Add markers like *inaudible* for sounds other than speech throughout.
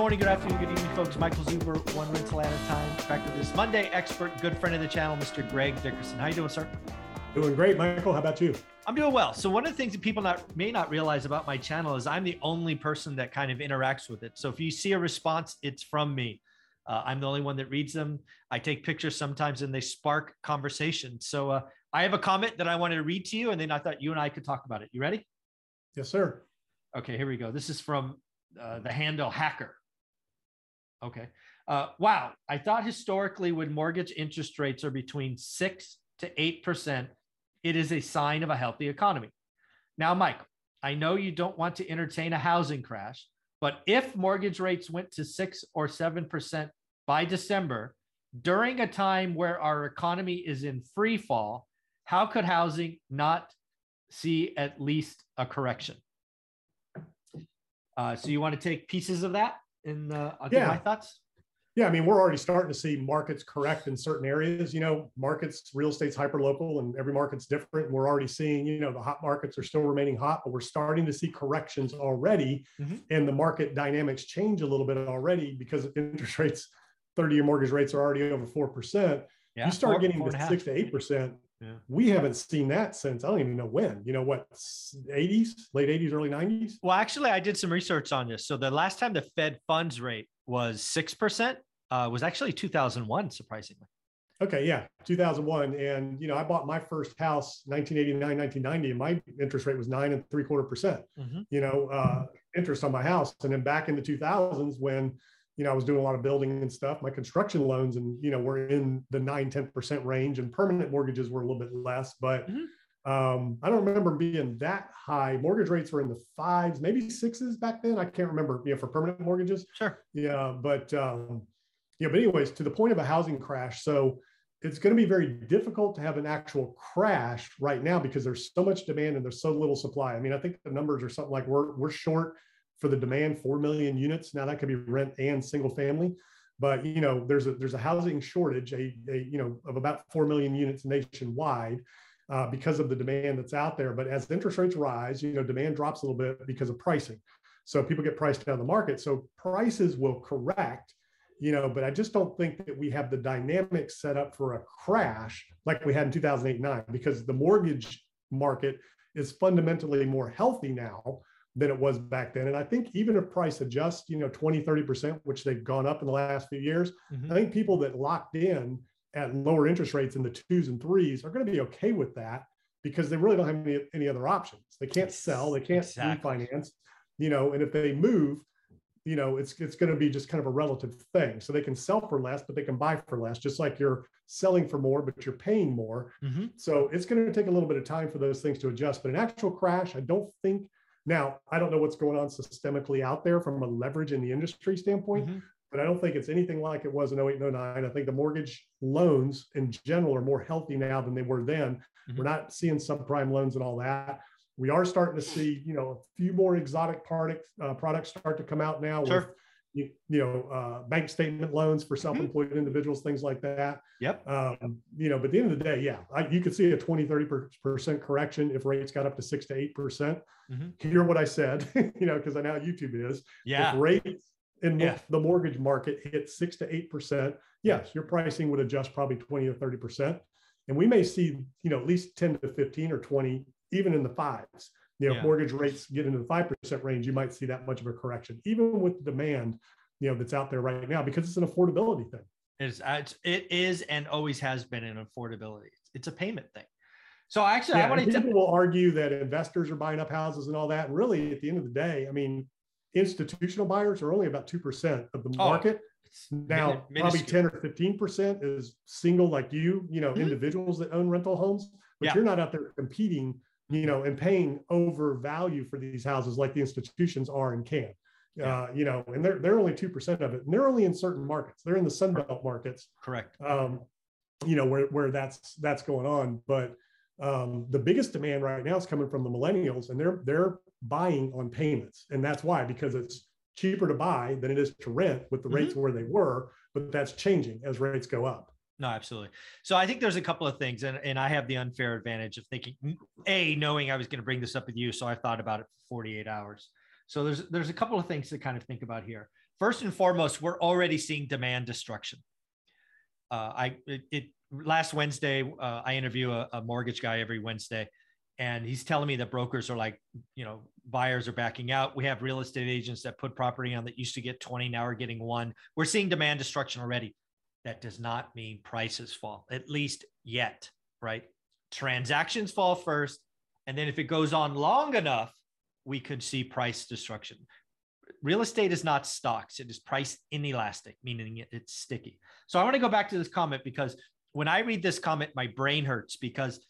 Good morning, good afternoon, good evening, folks. Michael Zuber, one rental at a time. Back with this Monday expert, good friend of the channel, Mr. Greg Dickerson. How you doing, sir? Doing great, Michael. How about you? I'm doing well. So one of the things that people not may not realize about my channel is I'm the only person that kind of interacts with it. So if you see a response, it's from me. Uh, I'm the only one that reads them. I take pictures sometimes, and they spark conversation. So uh, I have a comment that I wanted to read to you, and then I thought you and I could talk about it. You ready? Yes, sir. Okay, here we go. This is from uh, the handle hacker. Okay. Uh, wow. I thought historically, when mortgage interest rates are between six to eight percent, it is a sign of a healthy economy. Now, Mike, I know you don't want to entertain a housing crash, but if mortgage rates went to six or seven percent by December, during a time where our economy is in free fall, how could housing not see at least a correction? Uh, so you want to take pieces of that and uh, I'll Yeah. my thoughts. Yeah, I mean, we're already starting to see markets correct in certain areas. You know, markets, real estate's hyper local and every market's different. And we're already seeing, you know, the hot markets are still remaining hot, but we're starting to see corrections already. Mhm. And the market dynamics change a little bit already because interest rates, 30 year mortgage rates are already over 4%. Yeah, you start four- getting four to and a half. six to 8%. Yeah. We haven't seen that since I don't even know when, you know, what, 80s, late 80s, early 90s? Well, actually, I did some research on this. So the last time the Fed funds rate was six percent uh, was actually 2001, surprisingly. Okay, yeah, 2001. And, you know, I bought my first house 1989, 1990, and my interest rate was nine and three quarter percent, Mhm. you know, uh, interest on my house. And then back in the 2000s, when, you know, I was doing a lot of building and stuff, my construction loans and, you know, were in the nine, 10% range and permanent mortgages were a little bit less. But Mhm. um, I don't remember being that high. Mortgage rates were in the fives, maybe sixes back then. I can't remember, you know, for permanent mortgages. Sure. Yeah, but um, yeah, but anyways, to the point of a housing crash. So it's going to be very difficult to have an actual crash right now because there's so much demand and there's so little supply. I mean, I think the numbers are something like we're we're short for the demand, four million units. Now that could be rent and single family, but you know, there's a there's a housing shortage, a, a you know, of about four million units nationwide. Uh, because of the demand that's out there. But as interest rates rise, you know, demand drops a little bit because of pricing. So people get priced out of the market. So prices will correct, you know, but I just don't think that we have the dynamics set up for a crash like we had in 2008 9 because the mortgage market is fundamentally more healthy now than it was back then. And I think even if price adjusts, you know, 20, 30%, which they've gone up in the last few years, Mhm. I think people that locked in at lower interest rates in the twos and threes are going to be okay with that because they really don't have any, any other options. They can't sell, they can't Exactly. refinance, you know, and if they move, you know, it's it's going to be just kind of a relative thing. So they can sell for less, but they can buy for less, just like you're selling for more, but you're paying more. Mhm. So it's going to take a little bit of time for those things to adjust. But an actual crash, I don't think. Now, I don't know what's going on systemically out there from a leverage in the industry standpoint, Mhm. but I don't think it's anything like it was in 08 and 09. I think the mortgage loans in general are more healthy now than they were then. Mhm. We're not seeing subprime loans and all that. We are starting to see, you know, a few more exotic product, uh, products start to come out now with, Sure. You, you know, uh, bank statement loans for self-employed individuals, things like that. Yep. Um, you know, but at the end of the day, yeah, I, you could see a 20, 30% correction if rates got up to six to 8%. Mhm. Hear what I said, *laughs* you know, because I know YouTube is Yeah. if rates in Yeah. the mortgage market hit six to eight percent, yes, your pricing would adjust probably 20 or 30 percent. And we may see, you know, at least 10 to 15 or 20, even in the fives. You know, Yeah. if mortgage rates get into the five percent range, you might see that much of a correction, even with the demand, you know, that's out there right now, because it's an affordability thing. It's, uh, it's it is and always has been an affordability. It's a payment thing. So actually, I Yeah, want to. people will argue that investors are buying up houses and all that. And really, at the end of the day, I mean, institutional buyers are only about 2% of the Oh, market. Now, Mini- probably 10 or 15% is single like you, you know, Mhm. individuals that own rental homes, but Yeah. you're not out there competing, you know, and paying over value for these houses like the institutions are and can. Uh, you know, and they're they're only two percent of it, and they're only in certain markets. They're in the Sun Belt markets. Correct. Um, you know where where that's that's going on, but um, the biggest demand right now is coming from the millennials, and they're they're buying on payments, and that's why because it's cheaper to buy than it is to rent with the mm-hmm. rates where they were, but that's changing as rates go up. No, absolutely. So I think there's a couple of things, and, and I have the unfair advantage of thinking, a knowing I was going to bring this up with you, so I thought about it for 48 hours. So there's there's a couple of things to kind of think about here. First and foremost, we're already seeing demand destruction. Uh, I it, it, last Wednesday uh, I interview a, a mortgage guy every Wednesday, and he's telling me that brokers are like, you know, buyers are backing out. We have real estate agents that put property on that used to get 20, now are getting one. We're seeing demand destruction already that does not mean prices fall, at least yet, right? Transactions fall first. And then if it goes on long enough, we could see price destruction. Real estate is not stocks, it is price inelastic, meaning it's sticky. So I want to go back to this comment because when I read this comment, my brain hurts because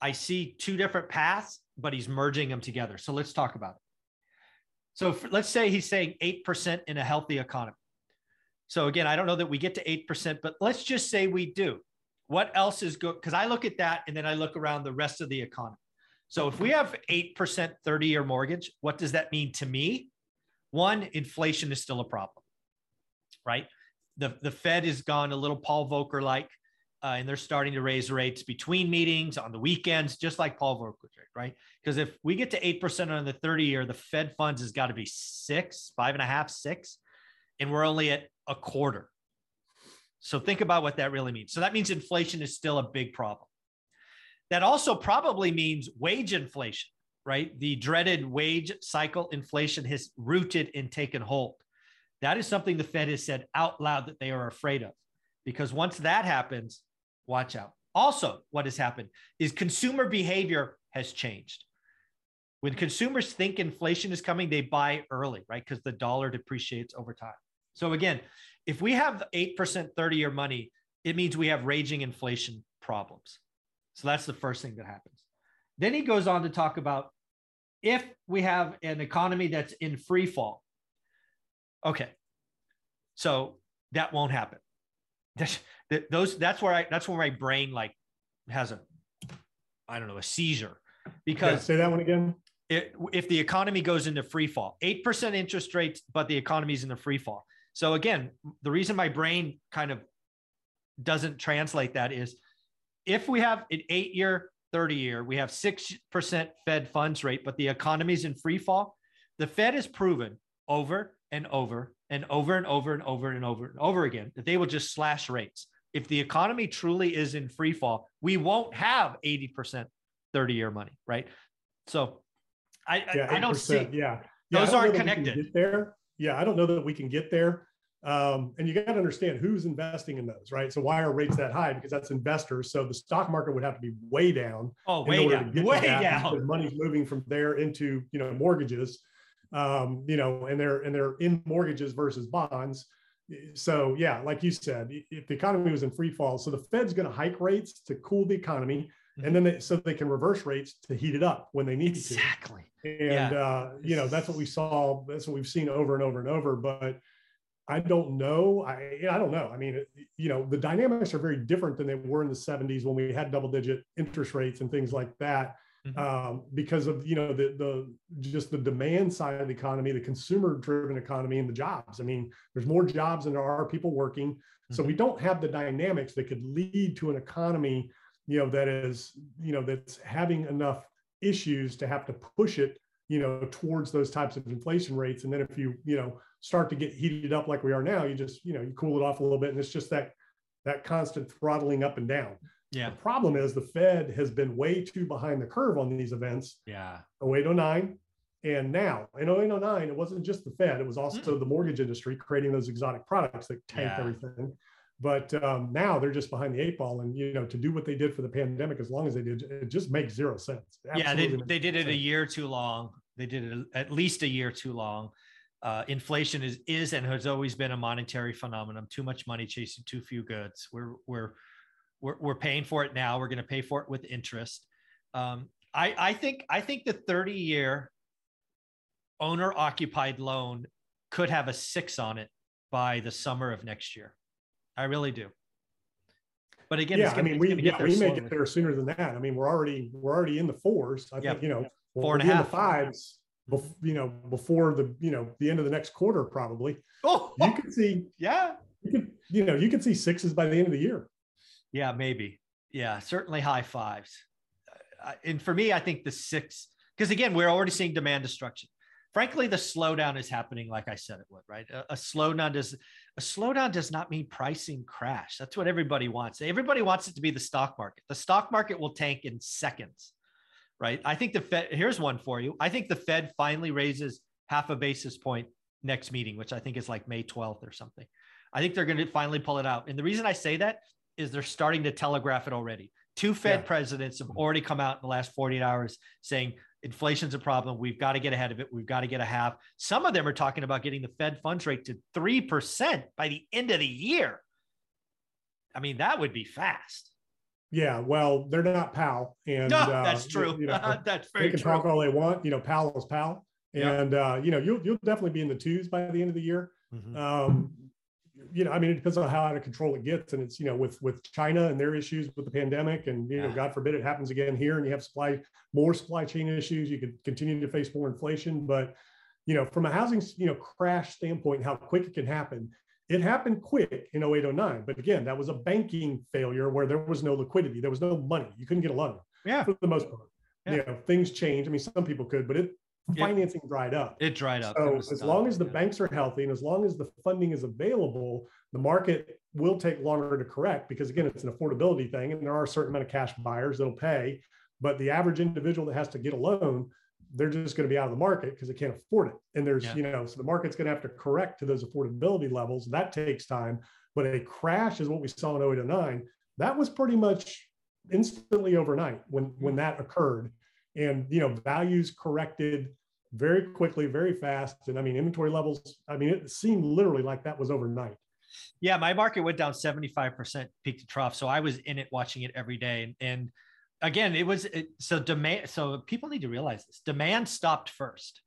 I see two different paths, but he's merging them together. So let's talk about it. So let's say he's saying 8% in a healthy economy. So again, I don't know that we get to 8%, but let's just say we do. What else is good? Because I look at that and then I look around the rest of the economy. So if we have 8% 30 year mortgage, what does that mean to me? One, inflation is still a problem, right? The, the Fed has gone a little Paul Volcker like, uh, and they're starting to raise rates between meetings on the weekends, just like Paul Volcker did, right? Because if we get to 8% on the 30 year, the Fed funds has got to be six, five and a half, six and we're only at a quarter. So think about what that really means. So that means inflation is still a big problem. That also probably means wage inflation, right? The dreaded wage cycle inflation has rooted and taken hold. That is something the Fed has said out loud that they are afraid of. Because once that happens, watch out. Also, what has happened is consumer behavior has changed. When consumers think inflation is coming, they buy early, right? Because the dollar depreciates over time. So again, if we have 8% 30 year money, it means we have raging inflation problems. So that's the first thing that happens. Then he goes on to talk about if we have an economy that's in free fall. Okay. So that won't happen. That's, those that's where I that's where my brain like has a I don't know, a seizure because yeah, say that one again. It, if the economy goes into free fall, 8% interest rates, but the economy is in the free fall. So again, the reason my brain kind of doesn't translate that is if we have an eight year, 30 year, we have 6% Fed funds rate, but the economy is in free fall. The Fed has proven over and over and over and over and over and over and over again that they will just slash rates. If the economy truly is in free fall, we won't have 80% 30 year money, right? So I, yeah, I, I, don't see. Yeah. yeah those aren't connected. There. Yeah. I don't know that we can get there. Um, and you got to understand who's investing in those, right? So why are rates that high? Because that's investors. So the stock market would have to be way down. Oh, way down, way down. Money's moving from there into you know mortgages, um, you know, and they're and they're in mortgages versus bonds. So yeah, like you said, if the economy was in free fall, so the Fed's going to hike rates to cool the economy, mm-hmm. and then they, so they can reverse rates to heat it up when they need exactly. to. Exactly. And yeah. uh, you know that's what we saw. That's what we've seen over and over and over. But I don't know. I I don't know. I mean, you know, the dynamics are very different than they were in the 70s when we had double digit interest rates and things like that. Mm-hmm. Um, because of you know the the just the demand side of the economy, the consumer driven economy, and the jobs. I mean, there's more jobs than there are people working, mm-hmm. so we mm-hmm. don't have the dynamics that could lead to an economy, you know, that is you know that's having enough issues to have to push it you know towards those types of inflation rates and then if you you know start to get heated up like we are now you just you know you cool it off a little bit and it's just that that constant throttling up and down. Yeah. The problem is the fed has been way too behind the curve on these events. Yeah. 0809 and now in 0809 it wasn't just the fed it was also mm-hmm. the mortgage industry creating those exotic products that tanked yeah. everything. But um, now they're just behind the eight ball and you know to do what they did for the pandemic as long as they did it just makes zero sense. Yeah they, they did it sense. a year too long. They did it at least a year too long uh, inflation is is and has always been a monetary phenomenon too much money chasing too few goods we're we're we're, we're paying for it now we're going to pay for it with interest um, I, I think i think the 30 year owner occupied loan could have a six on it by the summer of next year. I really do. But again, yeah, I mean, we, yeah, we may get there sooner than that. I mean, we're already we're already in the fours. I think you know four and a half, the fives. Before, you know, before the you know the end of the next quarter, probably. Oh, you could see. *laughs* Yeah, you could you know you could see sixes by the end of the year. Yeah, maybe. Yeah, certainly high fives. Uh, and for me, I think the six because again, we're already seeing demand destruction frankly, the slowdown is happening like I said it would, right? A, a, slowdown does a slowdown does not mean pricing crash. That's what everybody wants. Everybody wants it to be the stock market. The stock market will tank in seconds, right? I think the Fed. Here's one for you. I think the Fed finally raises half a basis point next meeting, which I think is like May 12th or something. I think they're going to finally pull it out. And the reason I say that is they're starting to telegraph it already. Two Fed yeah. presidents have mm-hmm. already come out in the last 48 hours saying inflation's a problem. We've got to get ahead of it. We've got to get a half. Some of them are talking about getting the Fed funds rate to 3% by the end of the year. I mean, that would be fast. Yeah, well, they're not Powell, and no, uh, that's true. You know, *laughs* that's very. They can true. talk all they want. You know, Powell is Powell, and yeah. uh, you know, you'll you'll definitely be in the twos by the end of the year. Mm-hmm. Um, you know, I mean, it depends on how out of control it gets, and it's you know, with with China and their issues with the pandemic, and you know, God forbid it happens again here, and you have supply more supply chain issues, you could continue to face more inflation. But you know, from a housing you know crash standpoint, how quick it can happen, it happened quick in 0809. But again, that was a banking failure where there was no liquidity, there was no money, you couldn't get a loan. Yeah, for the most part. Yeah. You know, things changed. I mean, some people could, but it financing dried up. It dried up. So as long as the yeah. banks are healthy and as long as the funding is available, the market will take longer to correct because again, it's an affordability thing, and there are a certain amount of cash buyers that'll pay. But the average individual that has to get a loan, they're just going to be out of the market because they can't afford it. And there's, yeah. you know, so the market's going to have to correct to those affordability levels. That takes time. But a crash is what we saw in 08 09. That was pretty much instantly overnight when when mm. that occurred and you know values corrected very quickly, very fast. And I mean, inventory levels, I mean, it seemed literally like that was overnight. Yeah, my market went down 75% peak to trough. So I was in it watching it every day. And, and again, it was it, so demand. So people need to realize this demand stopped first.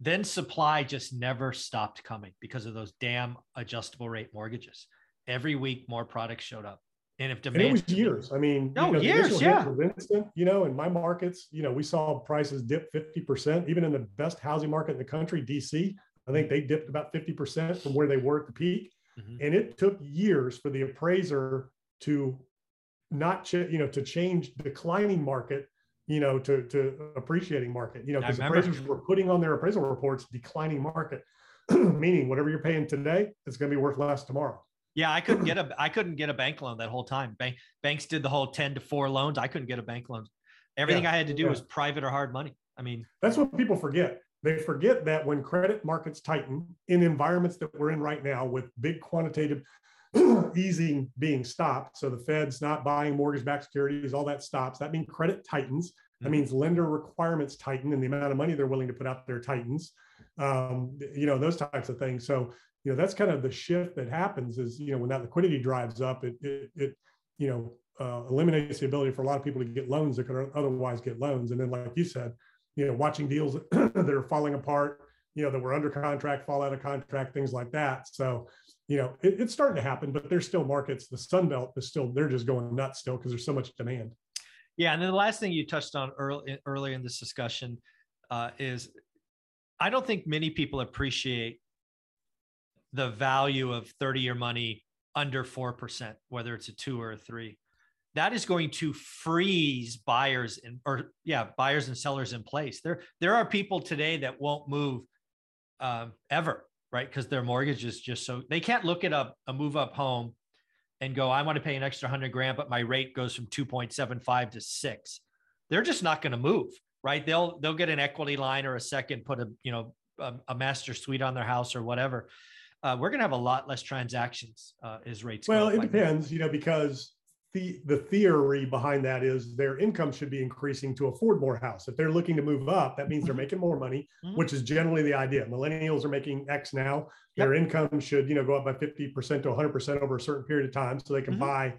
Then supply just never stopped coming because of those damn adjustable rate mortgages. Every week, more products showed up. And if demand, and it was years. I mean, no you know, years, yeah. Instant, you know, in my markets, you know, we saw prices dip 50%, even in the best housing market in the country, DC. I think they dipped about 50% from where they were at the peak. Mm-hmm. And it took years for the appraiser to not, ch- you know, to change declining market, you know, to, to appreciating market, you know, because appraisers were putting on their appraisal reports declining market, *clears throat* meaning whatever you're paying today, it's going to be worth less tomorrow. Yeah, I couldn't get a I couldn't get a bank loan that whole time. Bank banks did the whole 10 to 4 loans. I couldn't get a bank loan. Everything yeah, I had to do yeah. was private or hard money. I mean, that's what people forget. They forget that when credit markets tighten in environments that we're in right now with big quantitative *clears throat* easing being stopped, so the Fed's not buying mortgage-backed securities, all that stops. That means credit tightens. That mm-hmm. means lender requirements tighten, and the amount of money they're willing to put out there tightens. Um, you know those types of things. So you know that's kind of the shift that happens is you know when that liquidity drives up it it, it you know uh, eliminates the ability for a lot of people to get loans that could otherwise get loans and then like you said you know watching deals *clears throat* that are falling apart you know that were under contract fall out of contract things like that so you know it, it's starting to happen but there's still markets the sun belt is still they're just going nuts still because there's so much demand yeah and then the last thing you touched on early earlier in this discussion uh, is i don't think many people appreciate the value of 30 year money under 4%, whether it's a two or a three. That is going to freeze buyers and or yeah, buyers and sellers in place. There, there are people today that won't move um, ever, right? Because their mortgage is just so they can't look at a, a move up home and go, I want to pay an extra hundred grand, but my rate goes from 2.75 to six. They're just not going to move, right? They'll they'll get an equity line or a second, put a you know a, a master suite on their house or whatever uh, we're going to have a lot less transactions uh, as rates. Well, it depends, you know, because the the theory behind that is their income should be increasing to afford more house. If they're looking to move up, that means they're making more money, mm-hmm. which is generally the idea. Millennials are making X now. Their income should, you know, go up by 50% to 100% over a certain period of time so they can mm-hmm. buy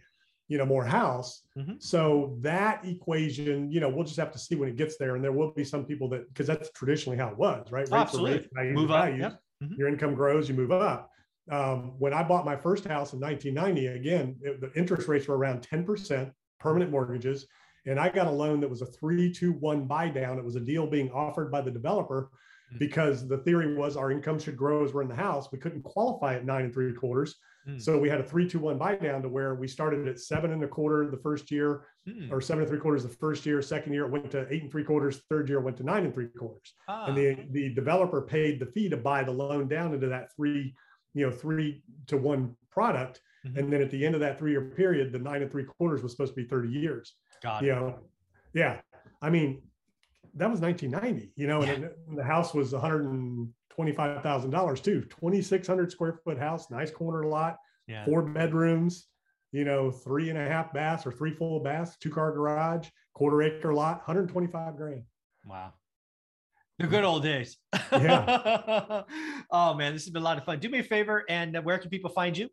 you know more house mm-hmm. so that equation you know we'll just have to see when it gets there and there will be some people that because that's traditionally how it was right Rates Absolutely. Rates, move up, yep. mm-hmm. your income grows, you move up. Um, when I bought my first house in 1990, again, it, the interest rates were around 10% permanent mortgages. And I got a loan that was a three to one buy down. It was a deal being offered by the developer mm. because the theory was our income should grow as we're in the house. We couldn't qualify at nine and three quarters. Mm. So we had a three to one buy down to where we started at seven and a quarter the first year, mm. or seven and three quarters the first year. Second year it went to eight and three quarters. Third year it went to nine and three quarters. Ah. And the the developer paid the fee to buy the loan down into that three, you know, three to one product. Mm-hmm. And then at the end of that three year period, the nine and three quarters was supposed to be 30 years. Got you it. know, yeah. I mean, that was 1990, you know, yeah. and the house was $125,000 too. 2,600 square foot house, nice corner lot, yeah. four bedrooms, you know, three and a half baths or three full baths, two car garage, quarter acre lot, 125 grand. Wow. The good old days. Yeah. *laughs* oh man, this has been a lot of fun. Do me a favor and where can people find you?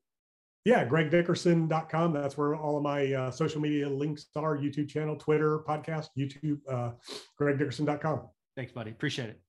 yeah, gregdickerson.com. That's where all of my uh, social media links are YouTube channel, Twitter, podcast, YouTube, uh, gregdickerson.com. Thanks, buddy. Appreciate it.